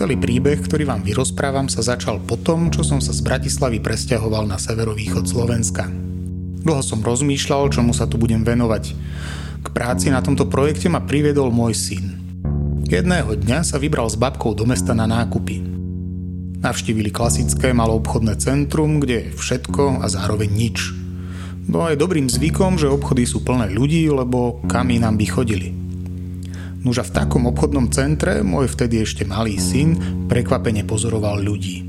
Celý príbeh, ktorý vám vyrozprávam, sa začal po tom, čo som sa z Bratislavy presťahoval na severovýchod Slovenska. Dlho som rozmýšľal, čomu sa tu budem venovať. K práci na tomto projekte ma priviedol môj syn. Jedného dňa sa vybral s babkou do mesta na nákupy. Navštívili klasické maloobchodné centrum, kde je všetko a zároveň nič. No je dobrým zvykom, že obchody sú plné ľudí, lebo kam inám by chodili. Nuža v takom obchodnom centre môj vtedy ešte malý syn prekvapene pozoroval ľudí.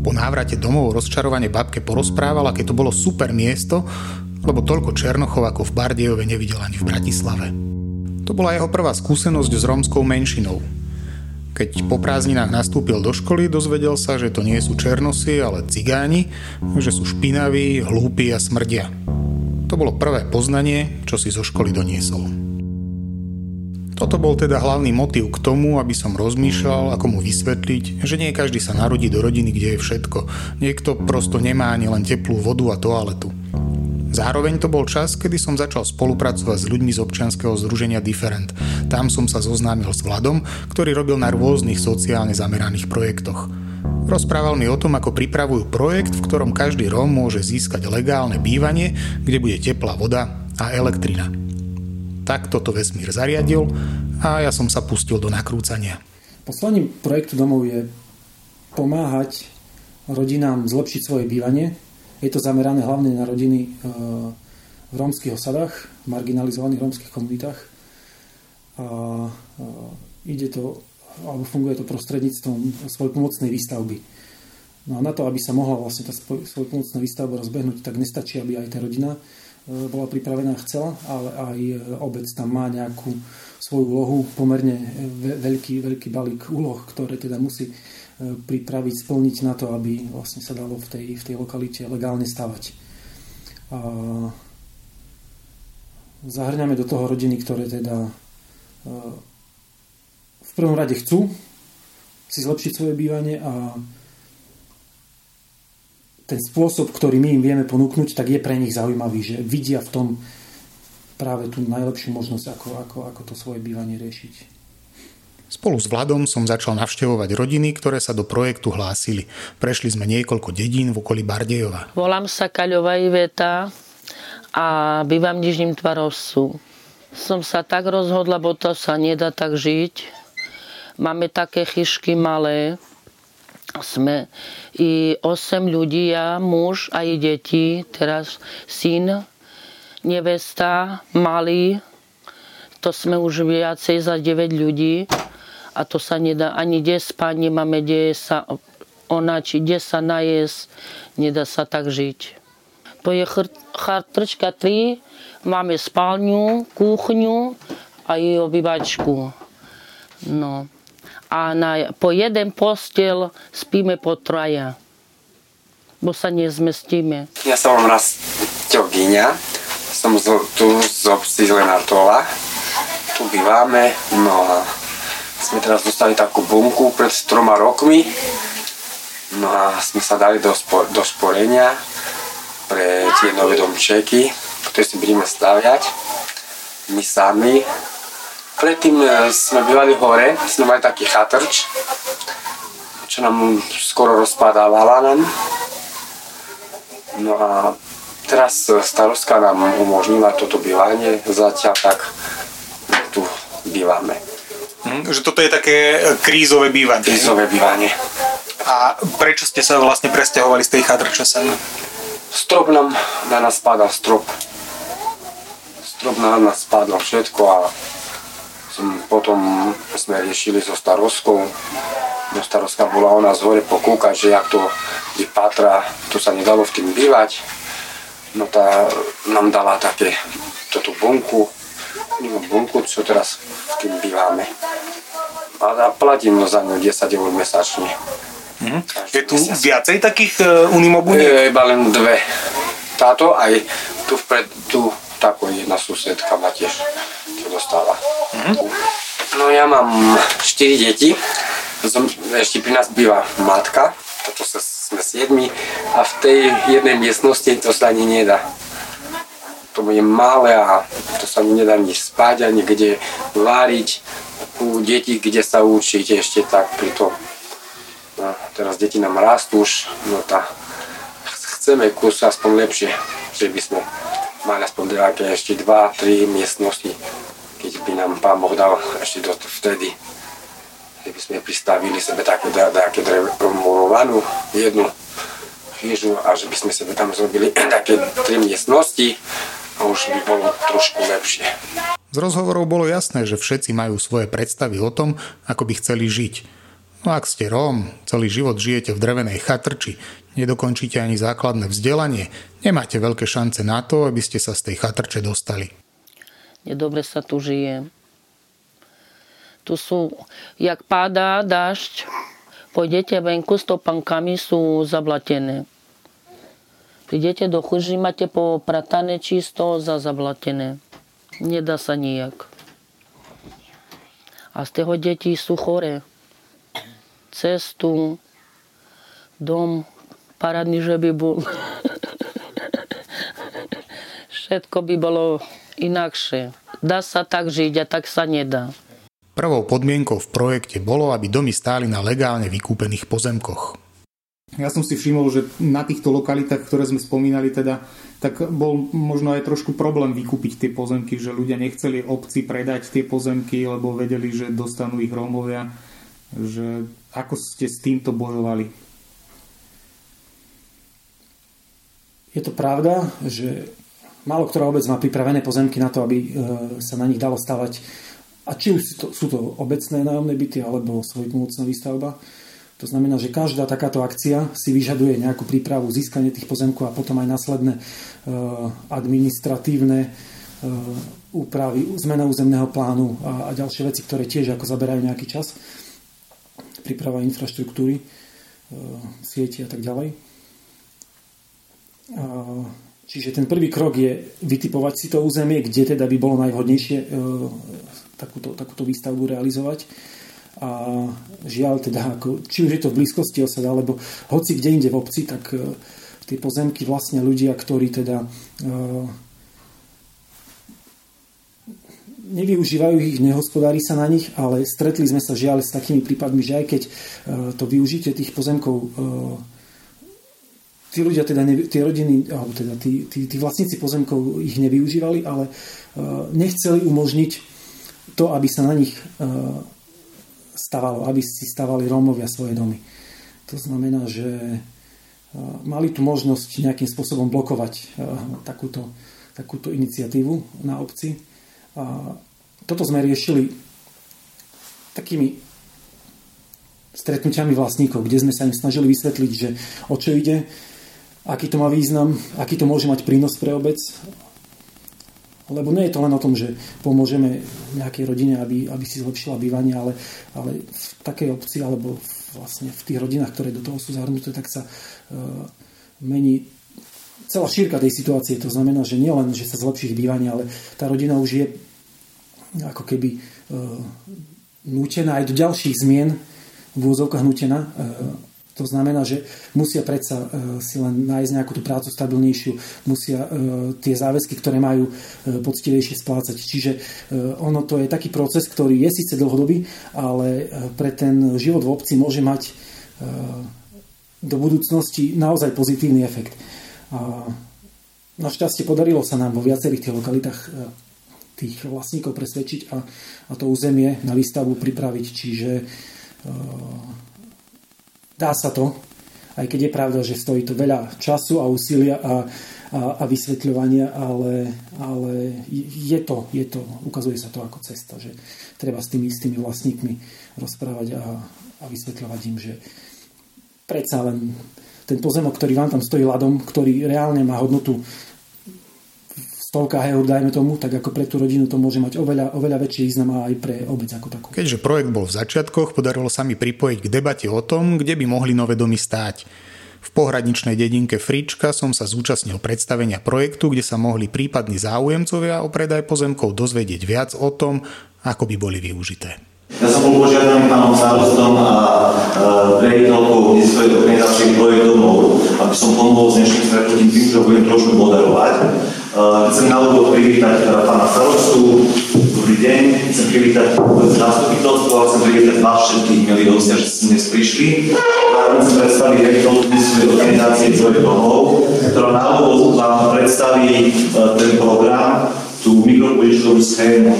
Po návrate domov rozčarovane babke porozprával, aké to bolo super miesto, lebo toľko Černochov ako v Bardejove nevidel ani v Bratislave. To bola jeho prvá skúsenosť s rómskou menšinou. Keď po prázdninách nastúpil do školy, dozvedel sa, že to nie sú černosy, ale cigáni, že sú špinaví, hlúpi a smrdia. To bolo prvé poznanie, čo si zo školy doniesol. Toto bol teda hlavný motiv k tomu, aby som rozmýšľal, ako mu vysvetliť, že nie každý sa narodí do rodiny, kde je všetko. Niekto prosto nemá ani len teplú vodu a toaletu. Zároveň to bol čas, kedy som začal spolupracovať s ľuďmi z občianskeho združenia Different. Tam som sa zoznámil s Vladom, ktorý robil na rôznych sociálne zameraných projektoch. Rozprával mi o tom, ako pripravujú projekt, v ktorom každý Róm môže získať legálne bývanie, kde bude teplá voda a elektrina. Tak toto vesmír zariadil a ja som sa pustil do nakrúcania. Poslaním projektu domov je pomáhať rodinám zlepšiť svoje bývanie. Je to zamerané hlavne na rodiny e, v rómskych osadách, v marginalizovaných rómskych komunitách. A e, ide to, alebo funguje to prostredníctvom svojpomocnej výstavby. No a na to, aby sa mohla vlastne tá svojpomocná výstavba rozbehnúť, tak nestačí, aby aj tá rodina bola pripravená chcela, ale aj obec tam má nejakú svoju úlohu, pomerne veľký, veľký balík úloh, ktoré teda musí pripraviť, splniť na to, aby vlastne sa dalo v tej, v tej lokalite legálne stavať. A zahrňame do toho rodiny, ktoré teda v prvom rade chcú si zlepšiť svoje bývanie a ten spôsob, ktorý my im vieme ponúknuť, tak je pre nich zaujímavý, že vidia v tom práve tú najlepšiu možnosť, ako, ako, ako to svoje bývanie riešiť. Spolu s Vladom som začal navštevovať rodiny, ktoré sa do projektu hlásili. Prešli sme niekoľko dedín v okolí Bardejova. Volám sa Kaľová Iveta a bývam v Nižním Tvarovsu. Som sa tak rozhodla, bo to sa nedá tak žiť. Máme také chyšky malé, sme i 8 ľudí, ja, muž a i deti, teraz syn, nevesta, malý, to sme už viacej za 9 ľudí a to sa nedá ani kde spať, nemáme kde sa onačiť, kde sa najesť, nedá sa tak žiť. To je chartrčka 3, máme spálňu, kuchňu a i obývačku. No a na, po jeden postel spíme po traja, bo sa nezmestíme. Ja som vám raz ťogyňa, som z, tu z obci Lenartola, tu bývame, no a sme teraz dostali takú bunku pred troma rokmi, no a sme sa dali do, spor, do sporenia pre tie nové domčeky, ktoré si budeme staviať. My sami Predtým e, sme bývali hore, sme mali taký chatrč, čo nám skoro rozpadávala nám. No a teraz starostka nám umožnila toto bývanie, zatiaľ tak tu bývame. Hm, že toto je také krízové bývanie. Krízové bývanie. A prečo ste sa vlastne presťahovali z tej chatrče sem? Strop nám na nás spadal, strop. Strop na nás spadol všetko a potom sme riešili so starostkou. No starostka bola o nás hore pokúkať, že jak to vypatra, to sa nedalo v tým bývať. No tá nám dala také toto bunku, no bunku, čo teraz v tým bývame. A platím no za ňu 10 eur mesačne. Mm. Je tu mesiac. viacej takých uh, unimobuniek? Je, iba len dve. Táto aj tu vpred, tu takú jedna susedka ma tiež dostáva. Mm-hmm. No ja mám 4 deti, ešte pri nás býva matka, toto sa, sme siedmi a v tej jednej miestnosti to sa ani nedá. To bude malé a to sa ani nedá ani spať, ani kde váriť u detí, kde sa učiť ešte tak pri tom No, teraz deti nám rastú už, no tá, chceme kus aspoň lepšie, že by sme mali aspoň nejaké ešte dva, tri miestnosti, keď by nám pán Boh dal ešte do vtedy, že by sme pristavili sebe také, také drevomurovanú jednu chyžu a že by sme sebe tam zrobili také tri miestnosti a už by bolo trošku lepšie. Z rozhovorov bolo jasné, že všetci majú svoje predstavy o tom, ako by chceli žiť. No ak ste Róm, celý život žijete v drevenej chatrči, nedokončíte ani základné vzdelanie, nemáte veľké šance na to, aby ste sa z tej chatrče dostali. Nedobre sa tu žije. Tu sú, jak pádá dažď, pôjdete venku, stopankami sú zablatené. Prídete do chuži, máte popratané čisto za zablatené. Nedá sa nijak. A z toho deti sú chore cestu, dom, paradný, že by bol. Všetko by bolo inakšie. Dá sa tak žiť a tak sa nedá. Prvou podmienkou v projekte bolo, aby domy stáli na legálne vykúpených pozemkoch. Ja som si všimol, že na týchto lokalitách, ktoré sme spomínali, teda, tak bol možno aj trošku problém vykúpiť tie pozemky, že ľudia nechceli obci predať tie pozemky, lebo vedeli, že dostanú ich Rómovia že ako ste s týmto bojovali? Je to pravda, že málo ktorá obec má pripravené pozemky na to, aby e, sa na nich dalo stavať. A či už to, sú to obecné nájomné byty alebo svojpomocná výstavba. To znamená, že každá takáto akcia si vyžaduje nejakú prípravu, získanie tých pozemkov a potom aj následné e, administratívne e, úpravy, zmena územného plánu a, a ďalšie veci, ktoré tiež ako zaberajú nejaký čas príprava infraštruktúry, e, sieti a tak ďalej. Čiže ten prvý krok je vytipovať si to územie, kde teda by bolo najvhodnejšie e, takúto, takúto výstavbu realizovať. A žiaľ teda, ako, či už je to v blízkosti osad, alebo hoci kde inde v obci, tak e, tie pozemky vlastne ľudia, ktorí teda nevyužívajú ich, nehospodári sa na nich, ale stretli sme sa žiaľ s takými prípadmi, že aj keď e, to využitie tých pozemkov e, tí ľudia, teda tie rodiny, alebo teda tí, tí, tí vlastníci pozemkov ich nevyužívali, ale e, nechceli umožniť to, aby sa na nich stavalo, aby si stavali Rómovia svoje domy. To znamená, že mali tu možnosť nejakým spôsobom blokovať takúto, takúto iniciatívu na obci toto sme riešili takými stretnutiami vlastníkov, kde sme sa im snažili vysvetliť, že o čo ide, aký to má význam, aký to môže mať prínos pre obec. Lebo nie je to len o tom, že pomôžeme nejakej rodine, aby, aby si zlepšila bývanie, ale, ale v takej obci alebo vlastne v tých rodinách, ktoré do toho sú zahrnuté, tak sa uh, mení celá šírka tej situácie. To znamená, že nielen, že sa zlepší bývanie, ale tá rodina už je ako keby e, nútená aj do ďalších zmien v úzovkách nútená. E, to znamená, že musia predsa e, si len nájsť nejakú tú prácu stabilnejšiu, musia tie záväzky, ktoré majú, poctivejšie splácať. Čiže ono to je taký proces, ktorý je síce dlhodobý, ale pre ten život v obci môže mať do budúcnosti naozaj pozitívny efekt. Našťastie podarilo sa nám vo viacerých tých lokalitách tých vlastníkov presvedčiť a, a to územie na výstavbu pripraviť. Čiže e, dá sa to, aj keď je pravda, že stojí to veľa času a úsilia a, a, a vysvetľovania, ale, ale je, to, je to, ukazuje sa to ako cesta, že treba s tými istými vlastníkmi rozprávať a, a vysvetľovať im, že predsa len ten pozemok, ktorý vám tam stojí ľadom, ktorý reálne má hodnotu stovka eur, dajme tomu, tak ako pre tú rodinu to môže mať oveľa, oveľa väčší význam aj pre obec ako takú. Keďže projekt bol v začiatkoch, podarilo sa mi pripojiť k debate o tom, kde by mohli nové domy stáť. V pohraničnej dedinke Frička som sa zúčastnil predstavenia projektu, kde sa mohli prípadní záujemcovia o predaj pozemkov dozvedieť viac o tom, ako by boli využité. Ja som bol požiadaný pánom starostom a riaditeľkou svojej organizácie Projekt domov, aby som pomohol s dnešným stretnutím tým, že budem trošku moderovať. Chcem na úvod privítať teda pána starostu, dobrý deň, chcem privítať zastupiteľstvo a chcem privítať vás všetkých, milí hostia, že ste dnes prišli. Zároveň chcem predstaviť riaditeľku svojej organizácie Projekt domov, ktorá na úvod vám predstaví e, ten program, tú mikropožičkovú schému,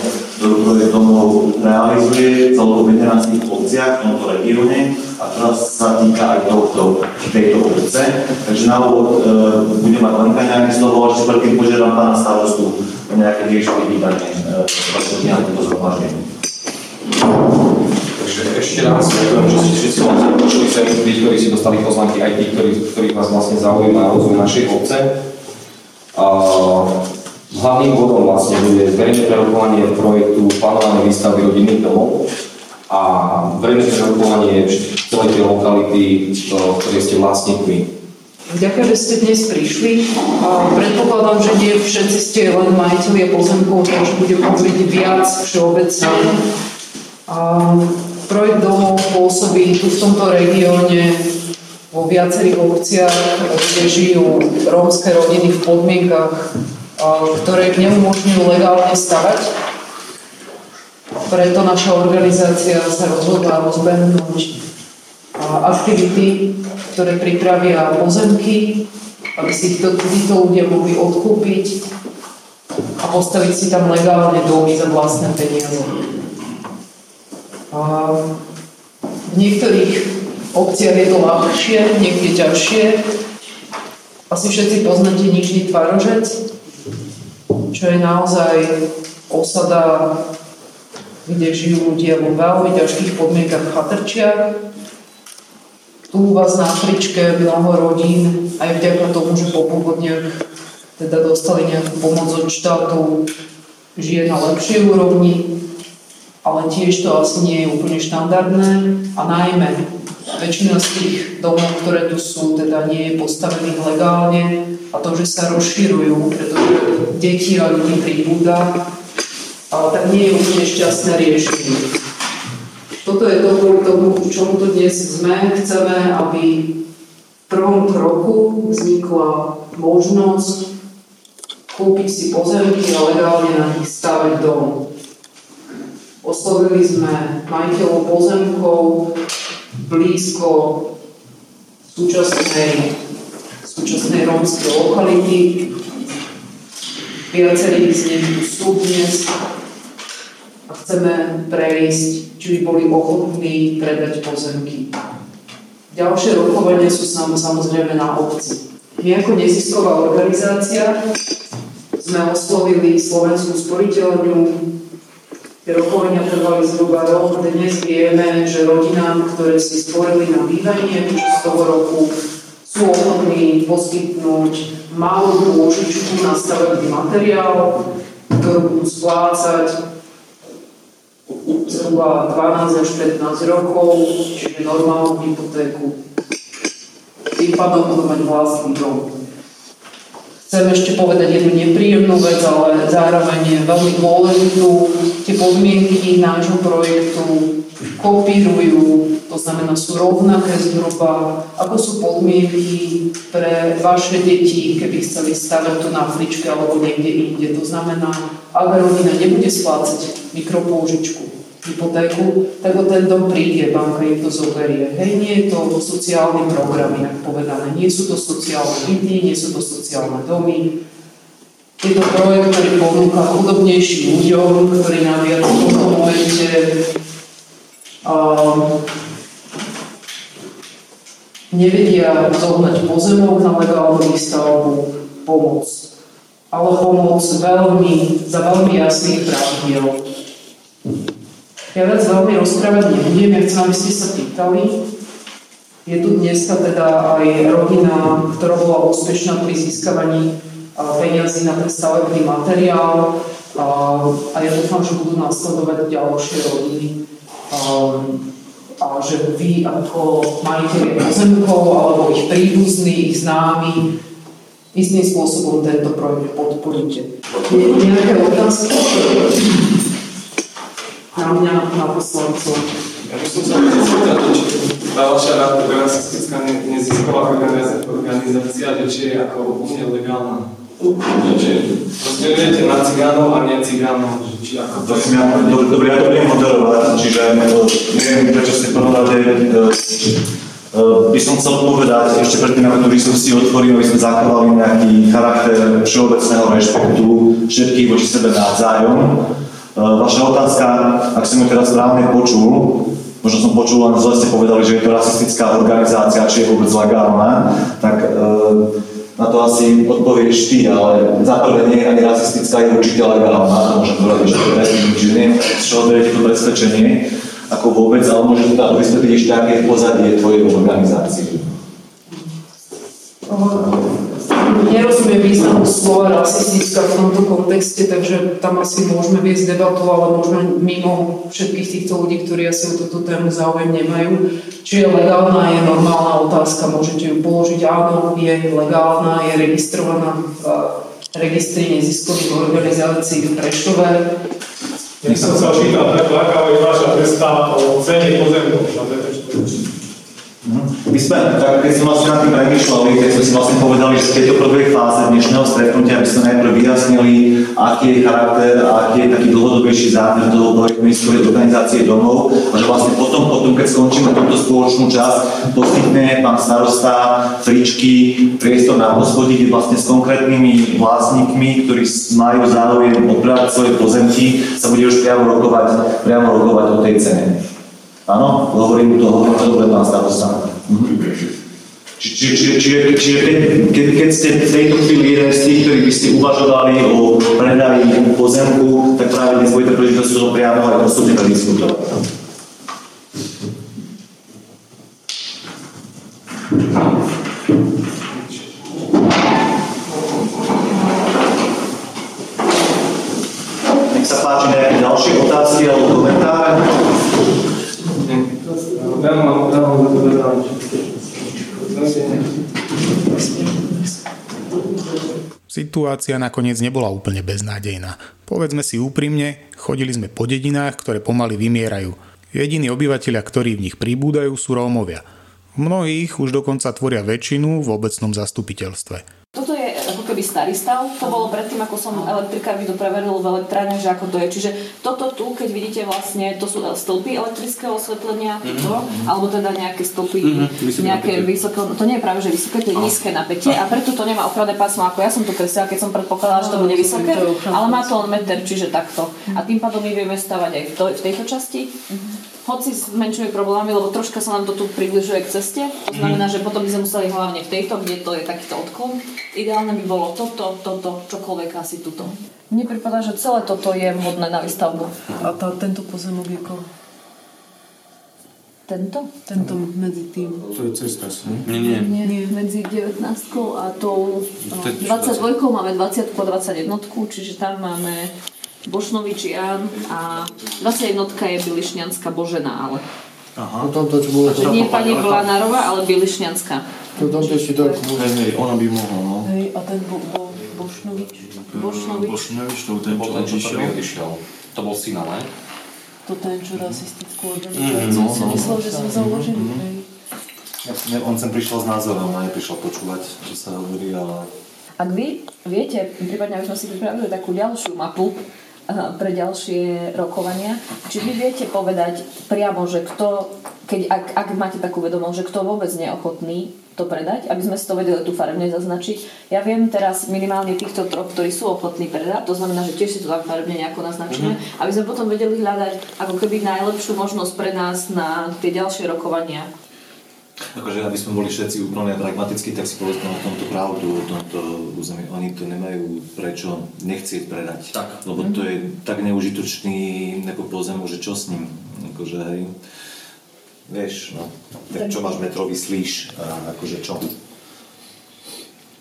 ktorú projekt domov realizuje v 11 obciach v tomto regióne a ktorá sa týka aj tohto, tejto obce. Takže na úvod e, budem mať Lenka nejaké slovo, a ešte predtým požiadam pána starostu o nejaké riešenie vydanie e, na toto zhromaždenie. Takže ešte raz že ste všetci vlastne počuli sem, tí, ktorí si dostali poznámky, aj tí, ktorí, ktorých vás vlastne zaujíma rozvoj našej obce. A Hlavným bodom vlastne bude verejné prerokovanie projektu plánované výstavby rodinných domov a verejné prerokovanie celej tej lokality, ktorej ste vlastníkmi. Ďakujem, že ste dnes prišli. Predpokladám, že nie všetci ste len majiteľia pozemkov, takže budem hovoriť viac všeobecne. Projekt domov pôsobí tu v tomto regióne vo viacerých obciach, kde žijú rómske rodiny v podmienkach ktoré neumožňujú legálne stavať. Preto naša organizácia sa rozhodla rozbehnúť aktivity, ktoré pripravia pozemky, aby si to, títo ľudia mohli odkúpiť a postaviť si tam legálne domy za vlastné peniaze. V niektorých obciach je to ľahšie, niekde ťažšie. Asi všetci poznáte Nižný Tvarožec, čo je naozaj osada, kde žijú ľudia vo veľmi ťažkých podmienkach v chatrčiach. Tu u vás na Afričke mnoho rodín, aj vďaka tomu, že po povodniach teda dostali nejakú pomoc od štátu, žije na lepšej úrovni, ale tiež to asi nie je úplne štandardné a najmä väčšina z tých domov, ktoré tu sú, teda nie je postavených legálne a to, že sa rozširujú, pretože deti a ľudí pribúda, ale tak nie je úplne šťastné riešenie. Toto je to, tomu, čomu tu dnes sme. Chceme, aby v prvom kroku vznikla možnosť kúpiť si pozemky a legálne na nich stavať dom. Oslovili sme majiteľov pozemkov blízko súčasnej súčasnej rómskej lokality. Viacerí z nich sú dnes a chceme prejsť, či by boli ochotní predať pozemky. Ďalšie rokovania sú samozrejme na obci. My ako nezisková organizácia sme oslovili Slovenskú sporiteľňu. Tie rokovania trvali zhruba rok. Dnes vieme, že rodinám, ktoré si stvorili na bývanie počas toho roku, sú ochotní poskytnúť malú pôžičku na stavebný materiál, ktorú budú splácať zhruba 12 až 15 rokov, čiže normálnu hypotéku. Tým pádom budú mať vlastný dom. Chcem ešte povedať jednu nepríjemnú vec, ale zároveň je veľmi dôležitú. Tie podmienky nášho projektu kopírujú, to znamená sú rovnaké zhruba, ako sú podmienky pre vaše deti, keby chceli stavať tu na Afričke alebo niekde inde. To znamená, ak rodina nebude splácať mikropoužičku, hypotéku, tak o ten dom príde, banka im to zoberie. Hej, nie je to sociálny program, inak povedané. Nie sú to sociálne byty, nie sú to sociálne domy. Je to projekt, ktorý ponúka chudobnejším ľuďom, ktorí naviac v tomto momente nevedia zohnať pozemok na legálnu výstavbu, pomoc. Ale pomoc veľmi, za veľmi jasných pravidiel. Ja viac veľmi rozprávať nebudem, ja chcem, aby ste sa pýtali. Je tu dneska teda aj rodina, ktorá bola úspešná pri získavaní peniazy na ten stavebný materiál a ja dúfam, že budú nasledovať ďalšie rodiny a že vy ako majiteľi pozemkov alebo ich príbuzní, ich známi istým spôsobom tento projekt podporíte. Je nejaké otázky? Na mňa, na poslancov. Ja by som sa chcel spýtať, či tá vaša rasistická nezisková organizácia, že či je ako úplne legálna. Proste viete na cigánov a nie cigánov, že či ako to je. Dobre, ja to budem moderovať, čiže neviem, prečo ste povedali, by som chcel povedať, ešte predtým, ako tú diskusiu otvorím, aby sme zachovali nejaký charakter všeobecného rešpektu všetkých voči sebe navzájom. Vaša otázka, ak som ju teraz správne počul, možno som počul, len zle ste povedali, že je to rasistická organizácia, či je vôbec legálna, tak na to asi odpovieš ty, ale za prvé nie je ani rasistická, je určite legálna, to môžem povedať ešte predtým, že neviem, z čoho beriete to presvedčenie, ako vôbec, ale môžete teda vysvetliť ešte, aké je pozadie tvojej organizácie. Nerozumiem významu slova rasistická v tomto kontexte, takže tam asi môžeme viesť debatu, ale môžeme mimo všetkých týchto ľudí, ktorí asi o túto tému záujem nemajú. Či je legálna, je normálna otázka, môžete ju položiť. Áno, je legálna, je registrovaná v registri neziskových organizácií v Prešove. Ja som sa opýtal, aká je vaša predstava o cene pozemkov my sme, tak keď sme vlastne na tým premýšľali, keď sme si vlastne povedali, že v tejto prvej fáze dnešného stretnutia by sme najprv vyjasnili, aký je charakter a aký je taký dlhodobejší zámer toho projektu Místkovej organizácie domov a že vlastne potom, potom keď skončíme túto spoločnú časť, poskytne pán starosta Fričky priestor na hospodí, kde vlastne s konkrétnymi vlastníkmi, ktorí majú záujem odbrať svoje pozemky, sa bude už priamo rokovať, priamo rokovať o tej cene. Áno, hovorím to, hovorím to pán starosta. Čiže, čiže, keď, ste v tejto chvíli jeden z tých, ktorí by ste uvažovali o predaji pozemku, tak práve dnes budete príležitosť to priamo aj osobne prediskutovať. Nech sa páči nejaké ďalšie otázky alebo komentáre. Ja mám, ja mám Situácia nakoniec nebola úplne beznádejná. Povedzme si úprimne, chodili sme po dedinách, ktoré pomaly vymierajú. Jediní obyvateľia, ktorí v nich pribúdajú, sú Rómovia. V mnohých už dokonca tvoria väčšinu v obecnom zastupiteľstve. Keby starý stav, to bolo predtým, ako som elektrikármi to preveril v elektrárne, že ako to je. Čiže toto tu, keď vidíte vlastne, to sú stĺpy elektrického osvetlenia, mm-hmm. to, alebo teda nejaké stĺpy, mm-hmm. nejaké vysoké, to nie je práve, že vysoké, to je nízke napätie a preto to nemá ochranné pásmo, ako ja som to kreslila, keď som predpokladala, že to bude vysoké, ale má to len meter, čiže takto. A tým pádom my vieme stavať aj v, to, v tejto časti. Mm-hmm hoci zmenšuje problémy, lebo troška sa nám to tu približuje k ceste. To znamená, že potom by sme museli hlavne v tejto, kde to je takýto odklon. Ideálne by bolo toto, toto, čokoľvek asi tuto. Mne pripadá, že celé toto je vhodné na výstavbu. A tá, tento pozemok je ko? Tento? Tento medzi tým. To je cesta, nie? Nie, nie. nie. Medzi 19 a tou 22 máme 20 a 21, čiže tam máme Bošnovič Jan a 21 je Bilišňanská Božena, ale. Aha. Potom to, čo bolo... To nie pani Blanárová, ale Bilišňanská. Potom to ešte tak... Hej, hej, ona by mohla, no. Hej, a ten bo, bo, Bošnovič? Bošnovič? Bošnovič, to ten, čo odišiel. To bol syna, ne? To ten, čo rasistickú organizáciu. Mm, no, no, myslel, že som založil. Ja, on sem prišiel s názorom, a neprišiel počúvať, čo sa hovorí, ale... Ak vy viete, prípadne aby sme si pripravili takú ďalšiu mapu, pre ďalšie rokovania. Či vy viete povedať priamo, že kto, keď, ak, ak máte takú vedomosť, že kto vôbec neochotný to predať, aby sme si to vedeli tu farebne zaznačiť. Ja viem teraz minimálne týchto troch, ktorí sú ochotní predať, to znamená, že tiež si to tam farebne nejako naznačíme, mm-hmm. aby sme potom vedeli hľadať ako keby najlepšiu možnosť pre nás na tie ďalšie rokovania. Akože aby sme boli všetci úplne pragmatickí, tak si povedzme o tomto pravdu, o tomto území. Oni to nemajú prečo nechcieť predať. Tak. Lebo to je tak neužitočný ako pozemok, že čo s ním. Akože hej, vieš, no, tak čo máš metrový slíš a akože čo?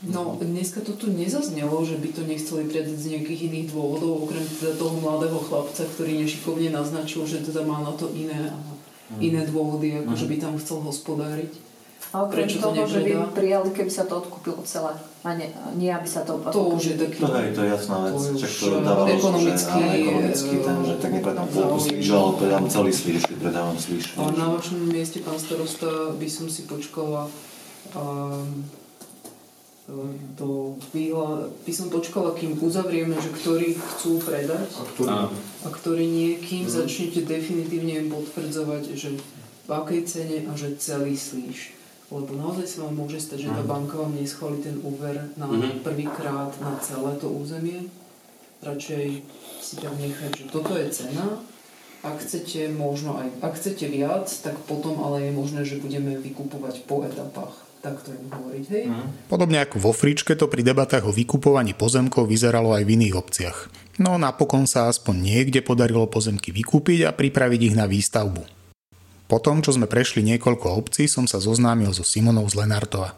No, dneska to tu nezaznelo, že by to nechceli predať z nejakých iných dôvodov, okrem teda toho mladého chlapca, ktorý nešikovne naznačil, že teda má na to iné a iné dôvody, ako že by tam chcel hospodáriť. A okrem Prečo toho, že by prijali, keby sa to odkúpilo celé. A nie, nie aby sa to... To už je taký... To, hej, to je jasná vec. To Čak to dáva ekonomický, že, ekonomický ten, že tak nepredám polku slíža, ale predám celý slíž, keď predávam slíž. Ale na vašom mieste, pán starosta, by som si počkala um, do výhľa, by som počkala, kým uzavrieme, že ktorí chcú predať a ktorí, a ktorí nie, kým mm. začnete definitívne potvrdzovať, že v akej cene a že celý slíž. Lebo naozaj sa vám môže stať, že tá Mm. banka vám neschváli ten úver na Mhm. prvýkrát na celé to územie. Radšej si tam nechať, že toto je cena. Ak chcete možno aj, ak chcete viac, tak potom ale je možné, že budeme vykupovať po etapách. Tak to im hovoriť, hej? Podobne ako vo Fričke to pri debatách o vykupovaní pozemkov vyzeralo aj v iných obciach. No napokon sa aspoň niekde podarilo pozemky vykúpiť a pripraviť ich na výstavbu. Potom, čo sme prešli niekoľko obcí, som sa zoznámil so Simonou z Lenartova.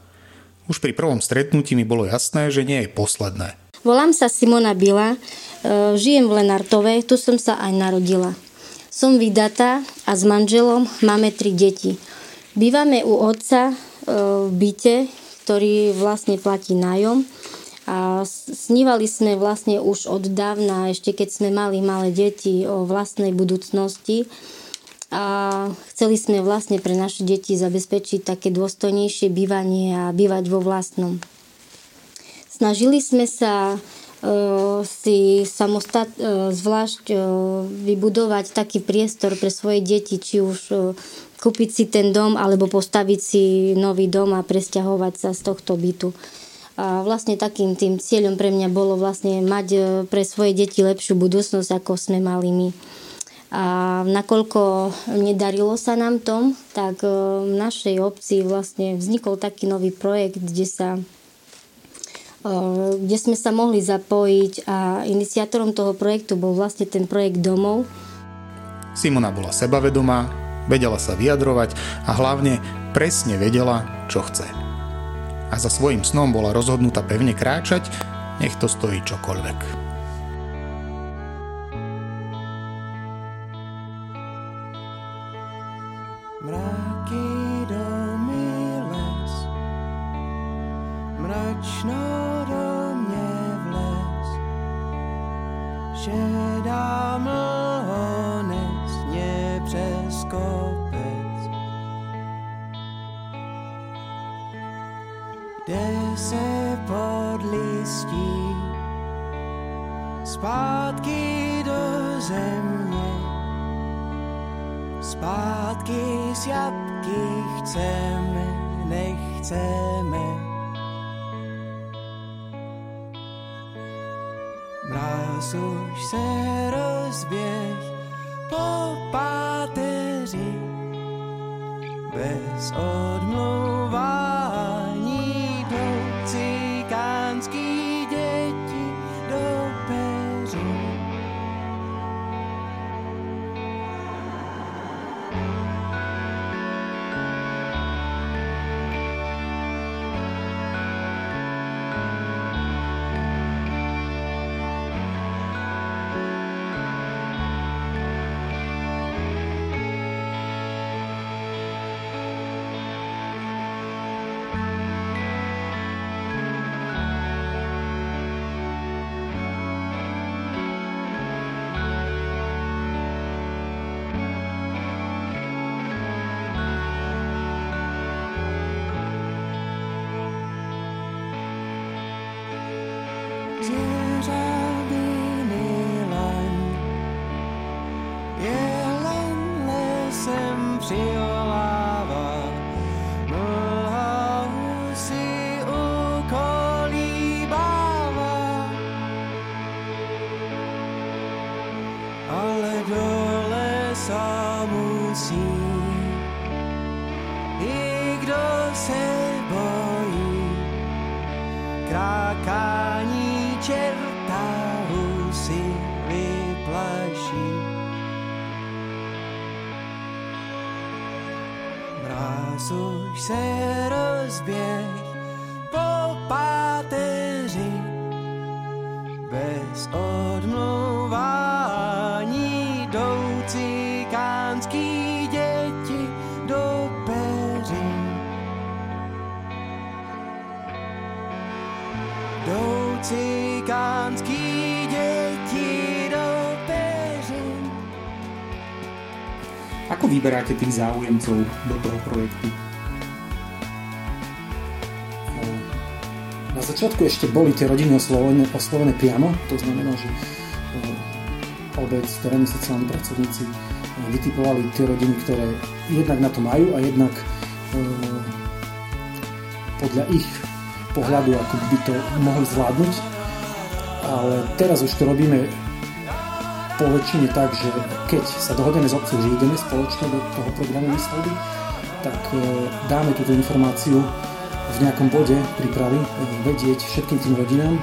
Už pri prvom stretnutí mi bolo jasné, že nie je posledné. Volám sa Simona Bila, e, žijem v Lenartove, tu som sa aj narodila. Som vydatá a s manželom máme tri deti. Bývame u otca v byte, ktorý vlastne platí nájom a snívali sme vlastne už od dávna, ešte keď sme mali malé deti o vlastnej budúcnosti a chceli sme vlastne pre naše deti zabezpečiť také dôstojnejšie bývanie a bývať vo vlastnom. Snažili sme sa uh, si samostat, uh, zvlášť vybudovať taký priestor pre svoje deti, či už kúpiť si ten dom alebo postaviť si nový dom a presťahovať sa z tohto bytu. A vlastne takým tým cieľom pre mňa bolo vlastne mať pre svoje deti lepšiu budúcnosť, ako sme mali my. A nakoľko nedarilo sa nám tom, tak v našej obci vlastne vznikol taký nový projekt, kde sa kde sme sa mohli zapojiť a iniciátorom toho projektu bol vlastne ten projekt domov. Simona bola sebavedomá, vedela sa vyjadrovať a hlavne presne vedela, čo chce. A za svojim snom bola rozhodnutá pevne kráčať, nech to stojí čokoľvek. Zpátky z jabky chceme, nechceme. Mráz už se rozběh po páteři bez odmluvání Mráz už se rozběh po páteři bez odmluvání vyberáte tých záujemcov do toho projektu? Na začiatku ešte boli tie rodiny oslovené, oslovené priamo, to znamená, že obec, terénni sociálni pracovníci vytipovali tie rodiny, ktoré jednak na to majú a jednak podľa ich pohľadu, ako by to mohli zvládnuť. Ale teraz už to robíme po väčšine tak, že keď sa dohodneme s obcov, že ideme spoločne do toho programu výstavby, tak e, dáme túto informáciu v nejakom bode prípravy e, vedieť všetkým tým rodinám,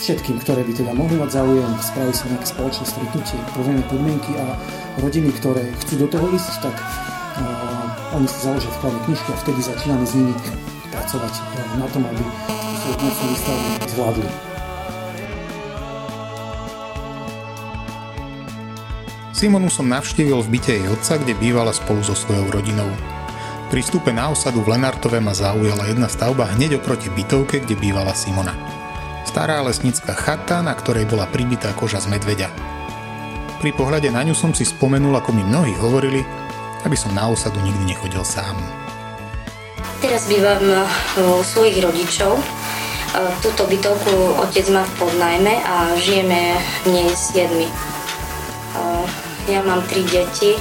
všetkým, ktoré by teda mohli mať záujem, spraví sa nejaké spoločné stretnutie, povieme podmienky a rodiny, ktoré chcú do toho ísť, tak uh, oni si založia vkladné knižky a vtedy začíname s nimi pracovať na tom, aby svoju pomocnú výstavbu zvládli. Simonu som navštívil v byte jej otca, kde bývala spolu so svojou rodinou. Pri vstupe na osadu v Lenartove ma zaujala jedna stavba hneď oproti bytovke, kde bývala Simona. Stará lesnícka chata, na ktorej bola pribitá koža z medveďa. Pri pohľade na ňu som si spomenul, ako mi mnohí hovorili, aby som na osadu nikdy nechodil sám. Teraz bývam e, u svojich rodičov. E, túto bytovku otec má v podnajme a žijeme v nej siedmi. E, ja mám tri deti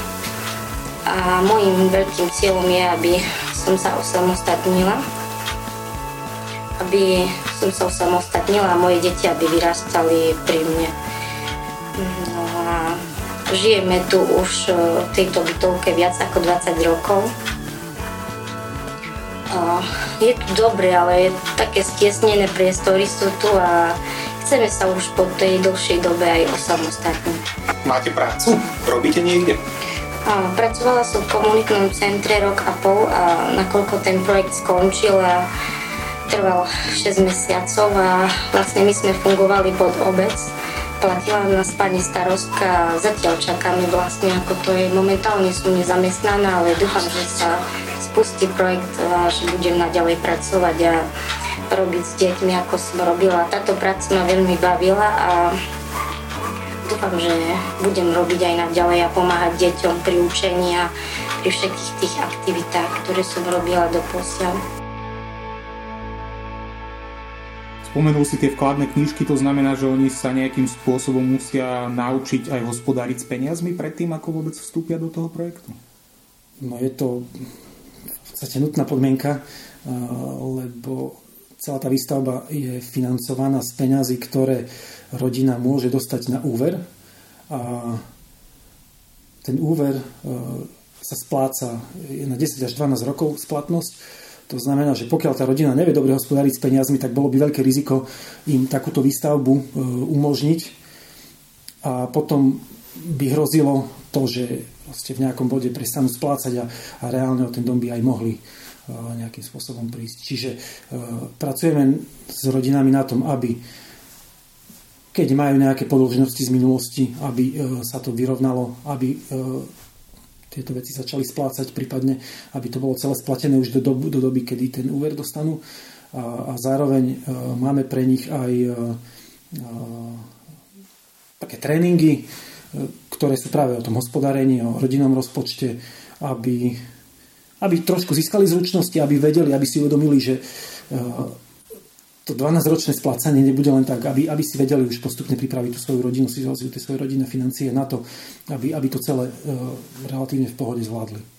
a môjim veľkým cieľom je, aby som sa osamostatnila. Aby som sa osamostatnila a moje deti, aby vyrastali pri mne. No a žijeme tu už v tejto bytovke viac ako 20 rokov je tu dobre, ale je také stiesnené priestory sú tu a chceme sa už po tej dlhšej dobe aj osamostatniť. Máte prácu? Robíte niekde? Pracovala som v komunitnom centre rok a pol a nakoľko ten projekt skončil a trval 6 mesiacov a vlastne my sme fungovali pod obec. Platila nás pani starostka a zatiaľ čakáme vlastne ako to je. Momentálne som nezamestnaná, ale dúfam, že sa spustí projekt a že budem naďalej pracovať a robiť s deťmi, ako som robila. Táto práca ma veľmi bavila a dúfam, že budem robiť aj naďalej a pomáhať deťom pri učení a pri všetkých tých aktivitách, ktoré som robila do posiaľ. Spomenul si tie vkladné knižky, to znamená, že oni sa nejakým spôsobom musia naučiť aj hospodáriť s peniazmi predtým, ako vôbec vstúpia do toho projektu? No je to podstate nutná podmienka, lebo celá tá výstavba je financovaná z peňazí, ktoré rodina môže dostať na úver. A ten úver sa spláca na 10 až 12 rokov splatnosť. To znamená, že pokiaľ tá rodina nevie dobre hospodáriť s peniazmi, tak bolo by veľké riziko im takúto výstavbu umožniť. A potom by hrozilo to, že v nejakom bode prestanú splácať a, a reálne o ten dom by aj mohli nejakým spôsobom prísť. Čiže uh, pracujeme s rodinami na tom, aby keď majú nejaké podlžnosti z minulosti, aby uh, sa to vyrovnalo, aby tieto veci začali splácať, prípadne aby to bolo celé splatené už do doby, do doby kedy ten úver dostanú. A, a zároveň máme pre nich aj také tréningy, ktoré sú práve o tom hospodárení, o rodinnom rozpočte, aby, aby trošku získali zručnosti, aby vedeli, aby si uvedomili, že eh, to 12-ročné splácanie nebude len tak, aby, aby si vedeli už postupne pripraviť tú svoju rodinu, si tie svoje rodinné financie na to, aby, aby to celé uh, relatívne v pohode zvládli.